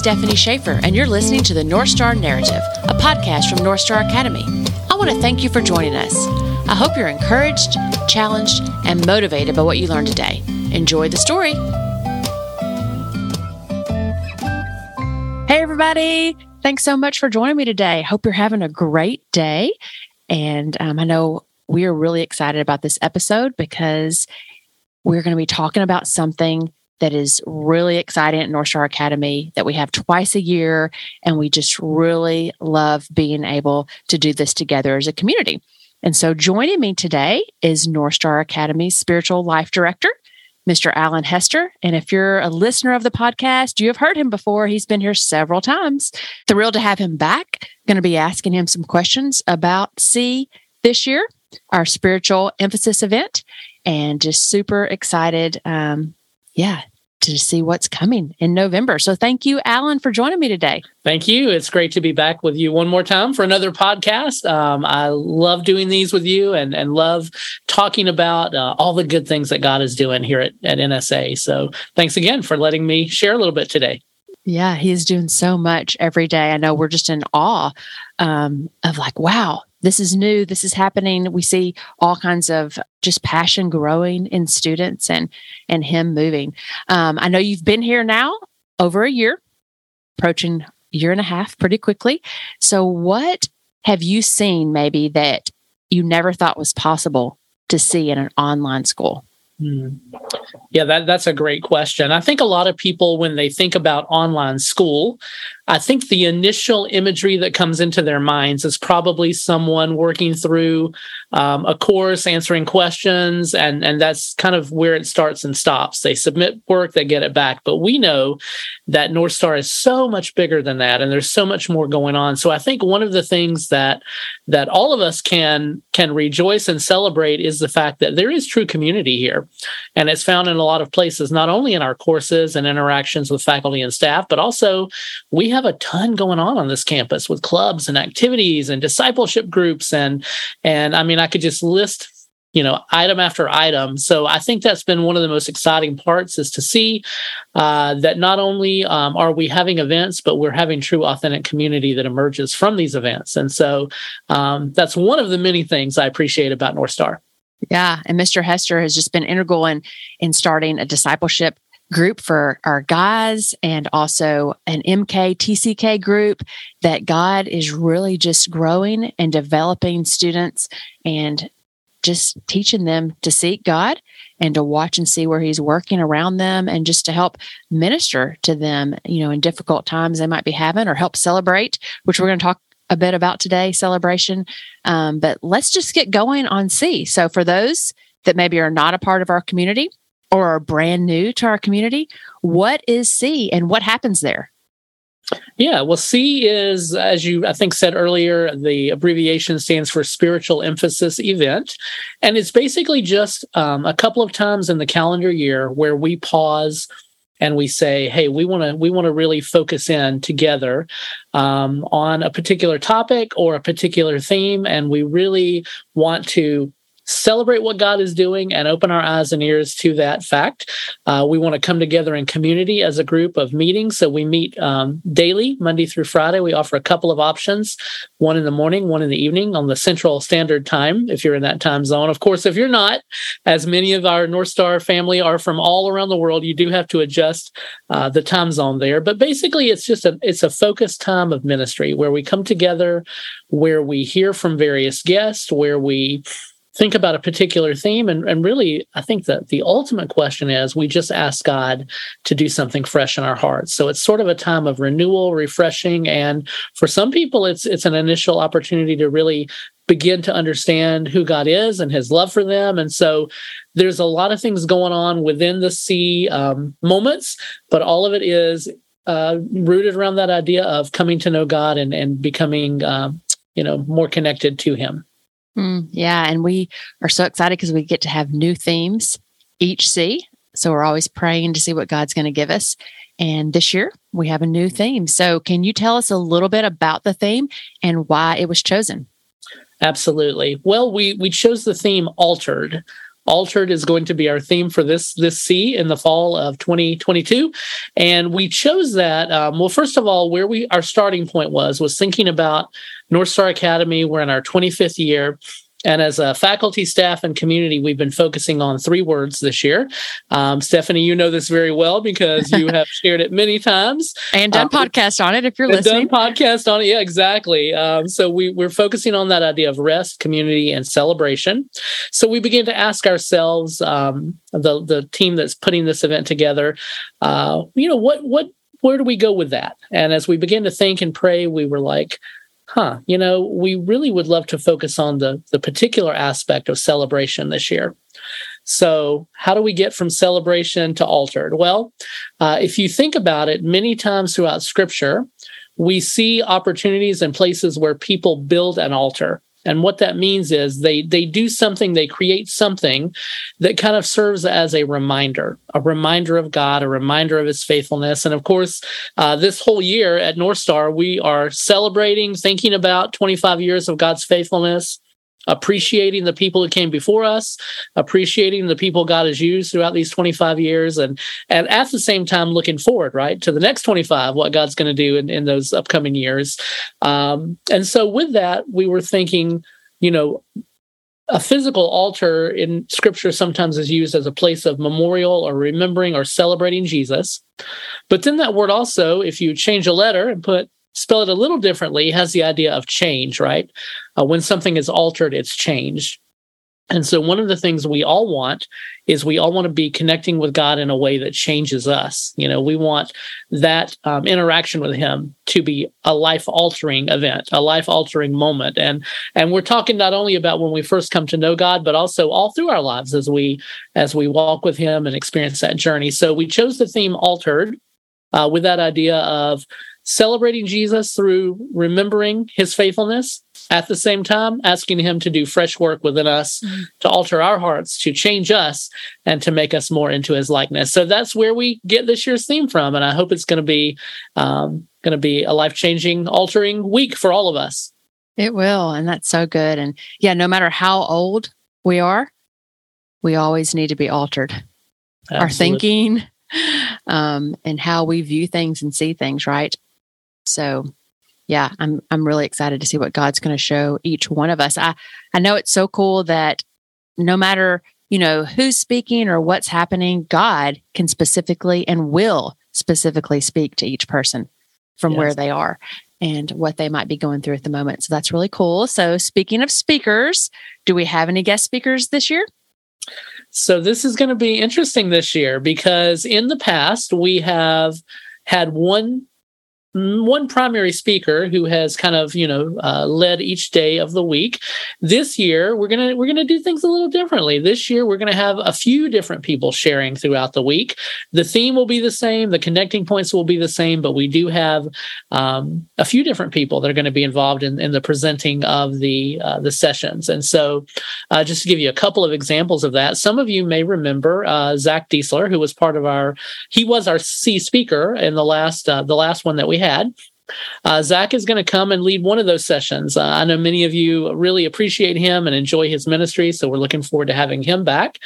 Stephanie Schaefer, and you're listening to the North Star Narrative, a podcast from North Star Academy. I want to thank you for joining us. I hope you're encouraged, challenged, and motivated by what you learned today. Enjoy the story. Hey, everybody. Thanks so much for joining me today. Hope you're having a great day. And um, I know we are really excited about this episode because we're going to be talking about something that is really exciting at North Star Academy that we have twice a year. And we just really love being able to do this together as a community. And so joining me today is North Star Academy's spiritual life director, Mr. Allen Hester. And if you're a listener of the podcast, you have heard him before. He's been here several times. Thrilled to have him back. Going to be asking him some questions about SEE this year, our spiritual emphasis event, and just super excited. Um, yeah, to see what's coming in November. So thank you, Allen, for joining me today. Thank you. It's great to be back with you one more time for another podcast. Um, I love doing these with you and, and love talking about uh, all the good things that God is doing here at, at NSA. So thanks again for letting me share a little bit today. Yeah, he is doing so much every day. I know we're just in awe um, of like, wow, this is new this is happening we see all kinds of just passion growing in students and and him moving um, i know you've been here now over a year approaching year and a half pretty quickly so what have you seen maybe that you never thought was possible to see in an online school Hmm. Yeah, that, that's a great question. I think a lot of people, when they think about online school, I think the initial imagery that comes into their minds is probably someone working through um, a course, answering questions, and, and that's kind of where it starts and stops. They submit work, they get it back. But we know that North Star is so much bigger than that, and there's so much more going on. So I think one of the things that that all of us can can rejoice and celebrate is the fact that there is true community here. And it's found in a lot of places, not only in our courses and interactions with faculty and staff, but also we have a ton going on on this campus with clubs and activities and discipleship groups. And, and I mean, I could just list you know item after item so i think that's been one of the most exciting parts is to see uh, that not only um, are we having events but we're having true authentic community that emerges from these events and so um, that's one of the many things i appreciate about north star yeah. And Mr. Hester has just been integral in, in starting a discipleship group for our guys and also an MK TCK group that God is really just growing and developing students and just teaching them to seek God and to watch and see where he's working around them and just to help minister to them, you know, in difficult times they might be having or help celebrate, which we're going to talk a bit about today, celebration. Um, but let's just get going on SEE. So, for those that maybe are not a part of our community or are brand new to our community, what is SEE and what happens there? Yeah, well, SEE is, as you I think said earlier, the abbreviation stands for Spiritual Emphasis Event. And it's basically just um, a couple of times in the calendar year where we pause and we say, "Hey, we want to we want to really focus in together um, on a particular topic or a particular theme, and we really want to celebrate what God is doing and open our eyes and ears to that fact. Uh, we want to come together in community as a group of meetings. So we meet um, daily, Monday through Friday. We offer a couple of options one in the morning, one in the evening on the Central Standard Time, if you're in that time zone. Of course, if you're not, as many of our North Star family are from all around the world, you do have to adjust uh, the time zone there. But basically, it's just a it's a focused time of ministry where we come together, where we hear from various guests, where we think about a particular theme and, and really i think that the ultimate question is we just ask god to do something fresh in our hearts. So it's sort of a time of renewal refreshing and for some people it's it's an initial opportunity to really begin to understand who god is and his love for them. And so there's a lot of things going on within the SEE um, moments but all of it is uh, rooted around that idea of coming to know god and, and becoming um, you know more connected to him Mm, yeah. And we are so excited because we get to have new themes each SEE. So we're always praying to see what God's going to give us. And this year we have a new theme. So can you tell us a little bit about the theme and why it was chosen? Absolutely. Well, we we chose the theme altered Altered is going to be our theme for this this SEE in the fall of 2022, and we chose that. Um, well, first of all, where we our starting point was was thinking about North Star Academy. We're in our 25th year, and as a faculty, staff, and community, we've been focusing on three words this year. Um, Stephanie, you know this very well because you have shared it many times and done um, podcast on it. If you're listening, done podcast on it. Yeah, exactly. Um, so we, we're focusing on that idea of rest, community, and celebration. So we began to ask ourselves, um, the the team that's putting this event together, uh, you know, what what where do we go with that? And as we began to think and pray, we were like huh, you know, we really would love to focus on the, the particular aspect of celebration this year. So, how do we get from celebration to altered? Well, uh, if you think about it, many times throughout scripture, we see opportunities and places where people build an altar. And what that means is they they do something, they create something that kind of serves as a reminder, a reminder of God, a reminder of His faithfulness. And of course, uh, this whole year at North Star, we are celebrating, thinking about 25 years of God's faithfulness appreciating the people who came before us, appreciating the people God has used throughout these 25 years, and and at the same time looking forward, right, to the next 25, what God's going to do in, in those upcoming years. Um, and so with that, we were thinking, you know, a physical altar in scripture sometimes is used as a place of memorial or remembering or celebrating Jesus. But then that word also, if you change a letter and put spell it a little differently, has the idea of change, right? Uh, when something is altered, it's changed. And so, one of the things we all want is we all want to be connecting with God in a way that changes us. You know, we want that um, interaction with Him to be a life altering event, a life altering moment. And and we're talking not only about when we first come to know God, but also all through our lives as we as we walk with Him and experience that journey. So we chose the theme altered uh, with that idea of celebrating Jesus through remembering his faithfulness, at the same time, asking him to do fresh work within us, mm-hmm. to alter our hearts, to change us, and to make us more into his likeness. So that's where we get this year's theme from. And I hope it's going to be um, going to be a life changing, altering week for all of us. It will. And that's so good. And yeah, no matter how old we are, we always need to be altered. Absolutely. Our thinking um, and how we view things and see things, right? So yeah, I'm I'm really excited to see what God's going to show each one of us. I I know it's so cool that no matter, you know, who's speaking or what's happening, God can specifically and will specifically speak to each person from yes. where they are and what they might be going through at the moment. So that's really cool. So speaking of speakers, do we have any guest speakers this year? So this is going to be interesting this year because in the past we have had one one primary speaker who has kind of you know uh, led each day of the week. This year we're gonna we're gonna do things a little differently. This year we're gonna have a few different people sharing throughout the week. The theme will be the same. The connecting points will be the same but we do have um, a few different people that are going to be involved in, in the presenting of the uh, the sessions. And so uh, just to give you a couple of examples of that some of you may remember uh, zach diesler who was part of our he was our SEE speaker in the last uh, the last one that we had. Uh, Zach is going to come and lead one of those sessions. Uh, I know many of you really appreciate him and enjoy his ministry, so we're looking forward to having him back.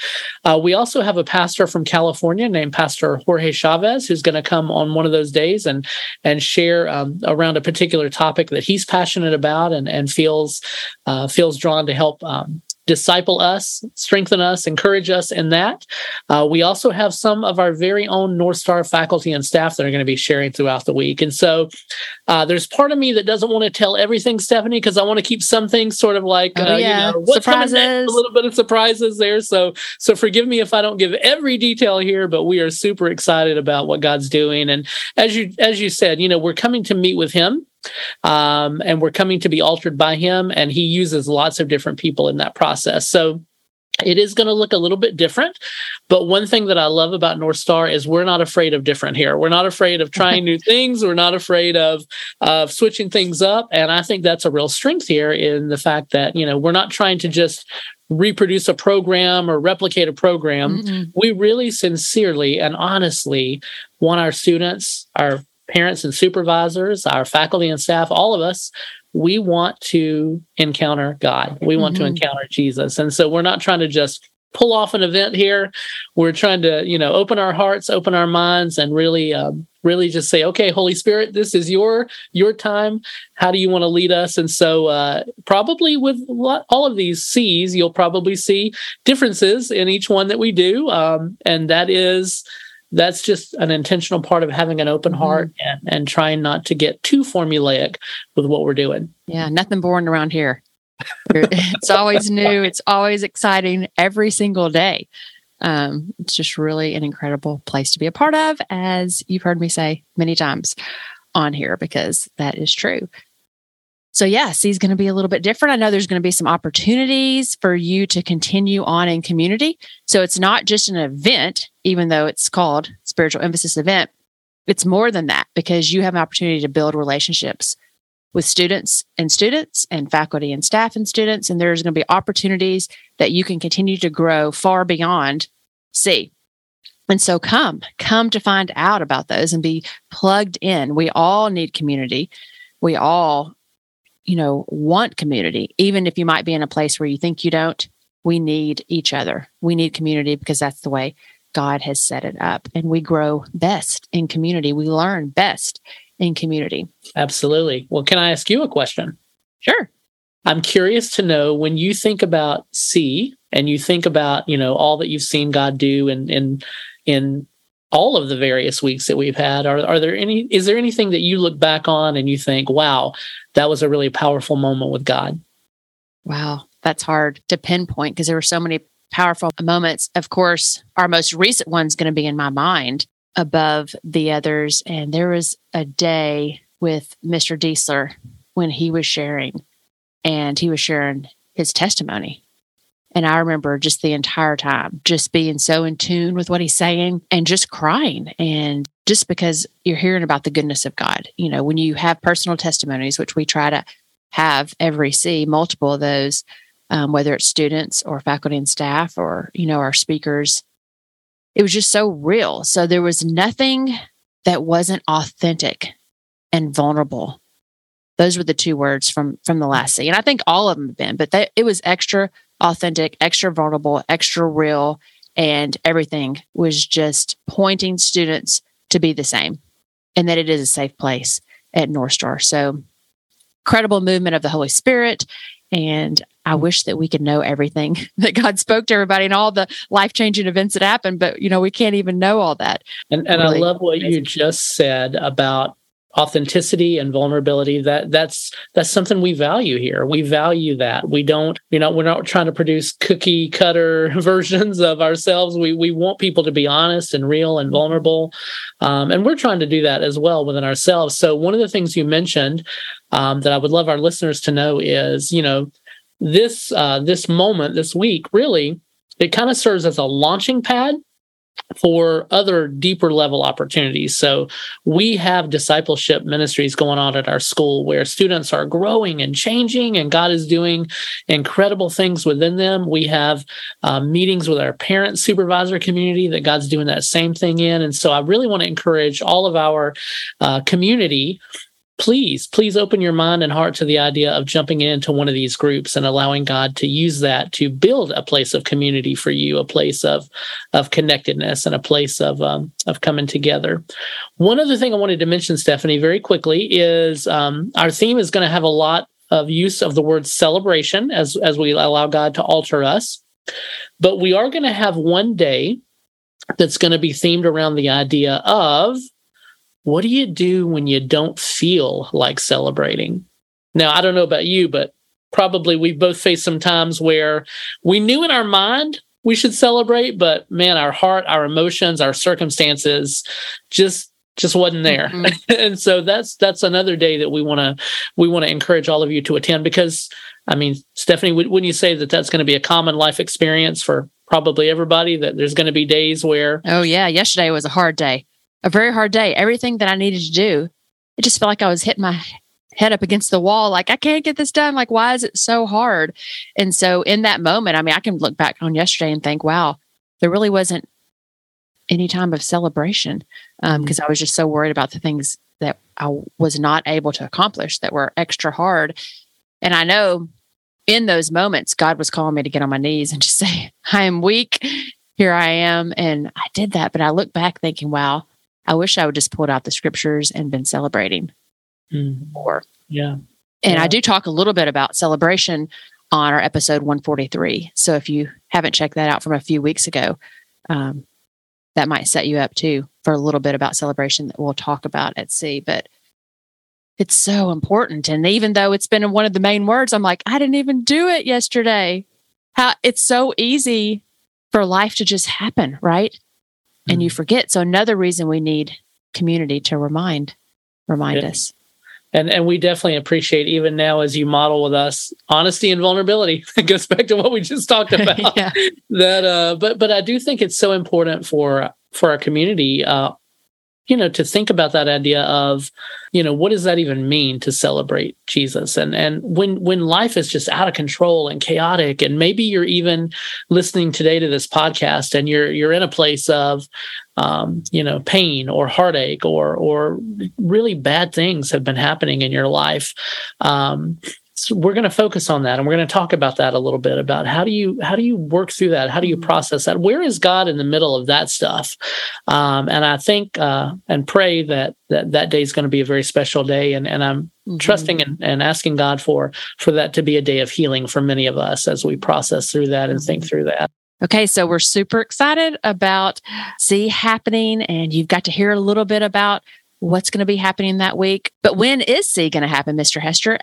Uh, we also have a pastor from California named Pastor Jorge Chavez, who's going to come on one of those days and and share um, around a particular topic that he's passionate about and and feels uh, feels drawn to help um, disciple us, strengthen us, encourage us in that. Uh, we also have some of our very own North Star faculty and staff that are going to be sharing throughout the week. And so uh, there's part of me that doesn't want to tell everything, Stephanie, because I want to keep some things sort of like, oh, uh, yeah. you know, surprises. a little bit of surprises there. So, so forgive me if I don't give every detail here, but we are super excited about what God's doing. And as you, as you said, you know, we're coming to meet with him um, and we're coming to be altered by him. And he uses lots of different people in that process. So it is going to look a little bit different. But one thing that I love about North Star is we're not afraid of different here. We're not afraid of trying new things. We're not afraid of of switching things up. And I think that's a real strength here in the fact that, you know, we're not trying to just reproduce a program or replicate a program. Mm-hmm. We really sincerely and honestly want our students, our parents and supervisors, our faculty and staff, all of us, we want to encounter God. We want mm-hmm. to encounter Jesus. And so we're not trying to just pull off an event here. We're trying to, you know, open our hearts, open our minds, and really, um, really just say, okay, Holy Spirit, this is your your time. How do you want to lead us? And so, uh, probably with all of these SEE's, you'll probably see differences in each one that we do, um, and that is that's just an intentional part of having an open mm-hmm. heart and, and trying not to get too formulaic with what we're doing. Yeah, nothing boring around here it's always new. It's always exciting every single day. Um, it's just really an incredible place to be a part of, as you've heard me say many times on here, because that is true. So, yes, he's going to be a little bit different. I know there's going to be some opportunities for you to continue on in community. So, it's not just an event, even though it's called Spiritual Emphasis Event. It's more than that because you have an opportunity to build relationships with students and students and faculty and staff and students. And there's going to be opportunities that you can continue to grow far beyond SEE. And so come, come to find out about those and be plugged in. We all need community. We all, you know, want community, even if you might be in a place where you think you don't. We need each other. We need community because that's the way God has set it up. And we grow best in community. We learn best in community. Absolutely. Well, can I ask you a question? Sure. I'm curious to know when you think about SEE and you think about, you know, all that you've seen God do in in in all of the various weeks that we've had, are are there any is there anything that you look back on and you think, wow, that was a really powerful moment with God? Wow, that's hard to pinpoint because there were so many powerful moments. Of course, our most recent one's going to be in my mind above the others. And there was a day with Mr. Diesler when he was sharing, and he was sharing his testimony. And I remember just the entire time just being so in tune with what he's saying and just crying. And just because you're hearing about the goodness of God, you know, when you have personal testimonies, which we try to have every SEE, multiple of those, um, whether it's students or faculty and staff or, you know, our speakers, it was just so real. So there was nothing that wasn't authentic and vulnerable. Those were the two words from from the last scene. And I think all of them have been, but it was extra authentic, extra vulnerable, extra real, and everything was just pointing students to be the same and that it is a safe place at North Star. So credible movement of the Holy Spirit. And I wish that we could know everything that God spoke to everybody and all the life changing events that happened, but you know, we can't even know all that. And, and really I love what amazing. you just said about authenticity and vulnerability. That that's that's something we value here. We value that. We don't you know we're not trying to produce cookie cutter versions of ourselves. We we want people to be honest and real and vulnerable. Um, and we're trying to do that as well within ourselves. So one of the things you mentioned um, that i would love our listeners to know is you know this uh, this moment this week really it kind of serves as a launching pad for other deeper level opportunities. So we have discipleship ministries going on at our school where students are growing and changing, and God is doing incredible things within them. We have uh, meetings with our parent supervisor community that God's doing that same thing in. And so I really want to encourage all of our uh, community please, please open your mind and heart to the idea of jumping into one of these groups and allowing God to use that to build a place of community for you, a place of of connectedness and a place of um, of coming together. One other thing I wanted to mention, Stephanie, very quickly is um, our theme is going to have a lot of use of the word celebration as as we allow God to alter us, but we are going to have one day that's going to be themed around the idea of what do you do when you don't feel like celebrating? Now, I don't know about you, but probably we've both faced some times where we knew in our mind we should celebrate, but man, our heart, our emotions, our circumstances just just wasn't there. Mm-hmm. and so that's that's another day that we want to we want to encourage all of you to attend because I mean, Stephanie, wouldn't you say that that's going to be a common life experience for probably everybody that there's going to be days where Oh yeah, yesterday was a hard day a very hard day. Everything that I needed to do, it just felt like I was hitting my head up against the wall. Like, I can't get this done. Like, why is it so hard? And so, in that moment, I mean, I can look back on yesterday and think, wow, there really wasn't any time of celebration because um, mm-hmm. I was just so worried about the things that I was not able to accomplish that were extra hard. And I know in those moments, God was calling me to get on my knees and just say, I am weak. Here I am. And I did that. But I look back thinking, wow, I wish I would just pulled out the scriptures and been celebrating Mhm. more. Yeah. And I do talk a little bit about celebration on our episode 143. So if you haven't checked that out from a few weeks ago, um, that might set you up too for a little bit about celebration that we'll talk about at SEE. But it's so important. And even though it's been one of the main words, I'm like, I didn't even do it yesterday. How it's so easy for life to just happen, right? And you forget. So another reason we need community to remind remind Yeah. us. and and we definitely appreciate even now as you model with us honesty and vulnerability it goes back to what we just talked about yeah. that uh but but i do think it's so important for for our community uh you know to think about that idea of you know what does that even mean to celebrate jesus? And and when when life is just out of control and chaotic and maybe you're even listening today to this podcast and you're you're in a place of um, you know pain or heartache or or really bad things have been happening in your life um, we're going to focus on that and we're going to talk about that a little bit about how do you how do you work through that how do you process that where is god in the middle of that stuff um, and i think uh, and pray that that that day is going to be a very special day and and i'm Mhm. trusting and, and asking god for for that to be a day of healing for many of us as we process through that and think through that Okay, so we're super excited about SEE happening, and you've got to hear a little bit about what's going to be happening that week. But when is SEE going to happen, Mr. Hester?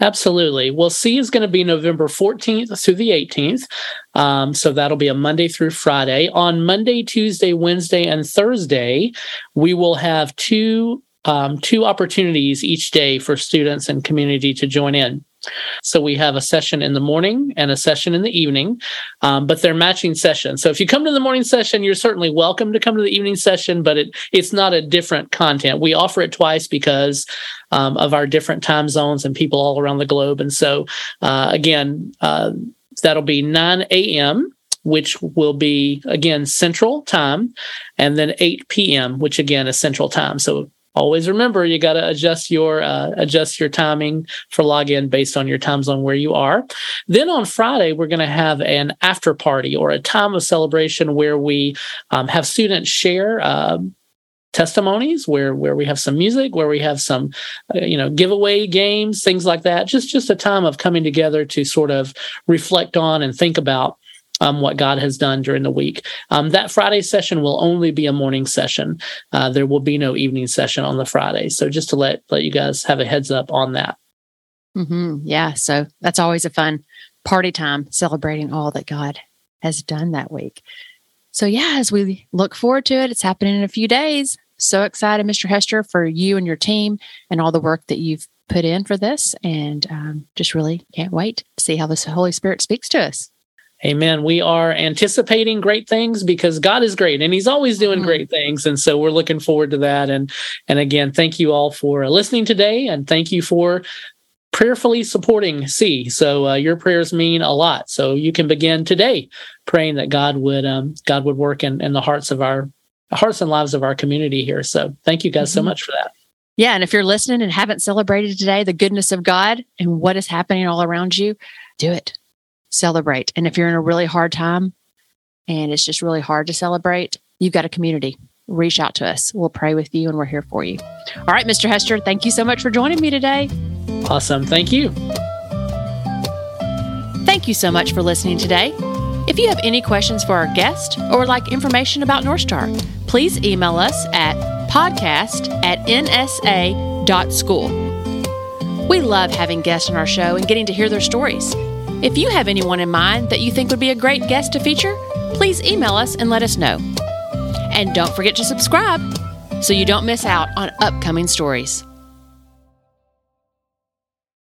Absolutely. Well, SEE is going to be November 14th through the 18th. Um, so that'll be a Monday through Friday. On Monday, Tuesday, Wednesday, and Thursday, we will have two um, two opportunities each day for students and community to join in. So we have a session in the morning and a session in the evening, um, but they're matching sessions. So if you come to the morning session, you're certainly welcome to come to the evening session, but it it's not a different content. We offer it twice because um, of our different time zones and people all around the globe. And so uh, again, uh, that'll be 9 a.m. Which will be again Central Time, and then 8 p.m., which again is Central Time. So always remember you got to adjust your uh, adjust your timing for login based on your time zone where you are. Then on friday we're going to have an after party or a time of celebration where we um, have students share um, testimonies where where we have some music where we have some uh, you know giveaway games things like that. Just just a time of coming together to sort of reflect on and think about um, what God has done during the week. Um, that Friday session will only be a morning session. Uh, there will be no evening session on the Friday. So just to let let you guys have a heads up on that. hmm Yeah, so that's always a fun party time celebrating all that God has done that week. So, yeah, as we look forward to it, it's happening in a few days. So excited, Mr. Hester, for you and your team and all the work that you've put in for this. And um, just really can't wait to see how this Holy Spirit speaks to us. Amen. We are anticipating great things because God is great and he's always doing Mhm. great things and so we're looking forward to that and and again thank you all for listening today and thank you for prayerfully supporting SEE. So uh, your prayers mean a lot. So you can begin today praying that God would um, God would work in, in the hearts of our hearts and lives of our community here. So thank you guys so Mhm. much for that. Yeah. And if you're listening and haven't celebrated today the goodness of God and what is happening all around you, do it. Celebrate. And if you're in a really hard time and it's just really hard to celebrate, you've got a community. Reach out to us. We'll pray with you and we're here for you. All right, Mr. Hester, thank you so much for joining me today. Awesome. Thank you. Thank you so much for listening today. If you have any questions for our guest or would like information about North Star, please email us at podcast at nsa.school. We love having guests on our show and getting to hear their stories. If you have anyone in mind that you think would be a great guest to feature, please email us and let us know. And don't forget to subscribe so you don't miss out on upcoming stories.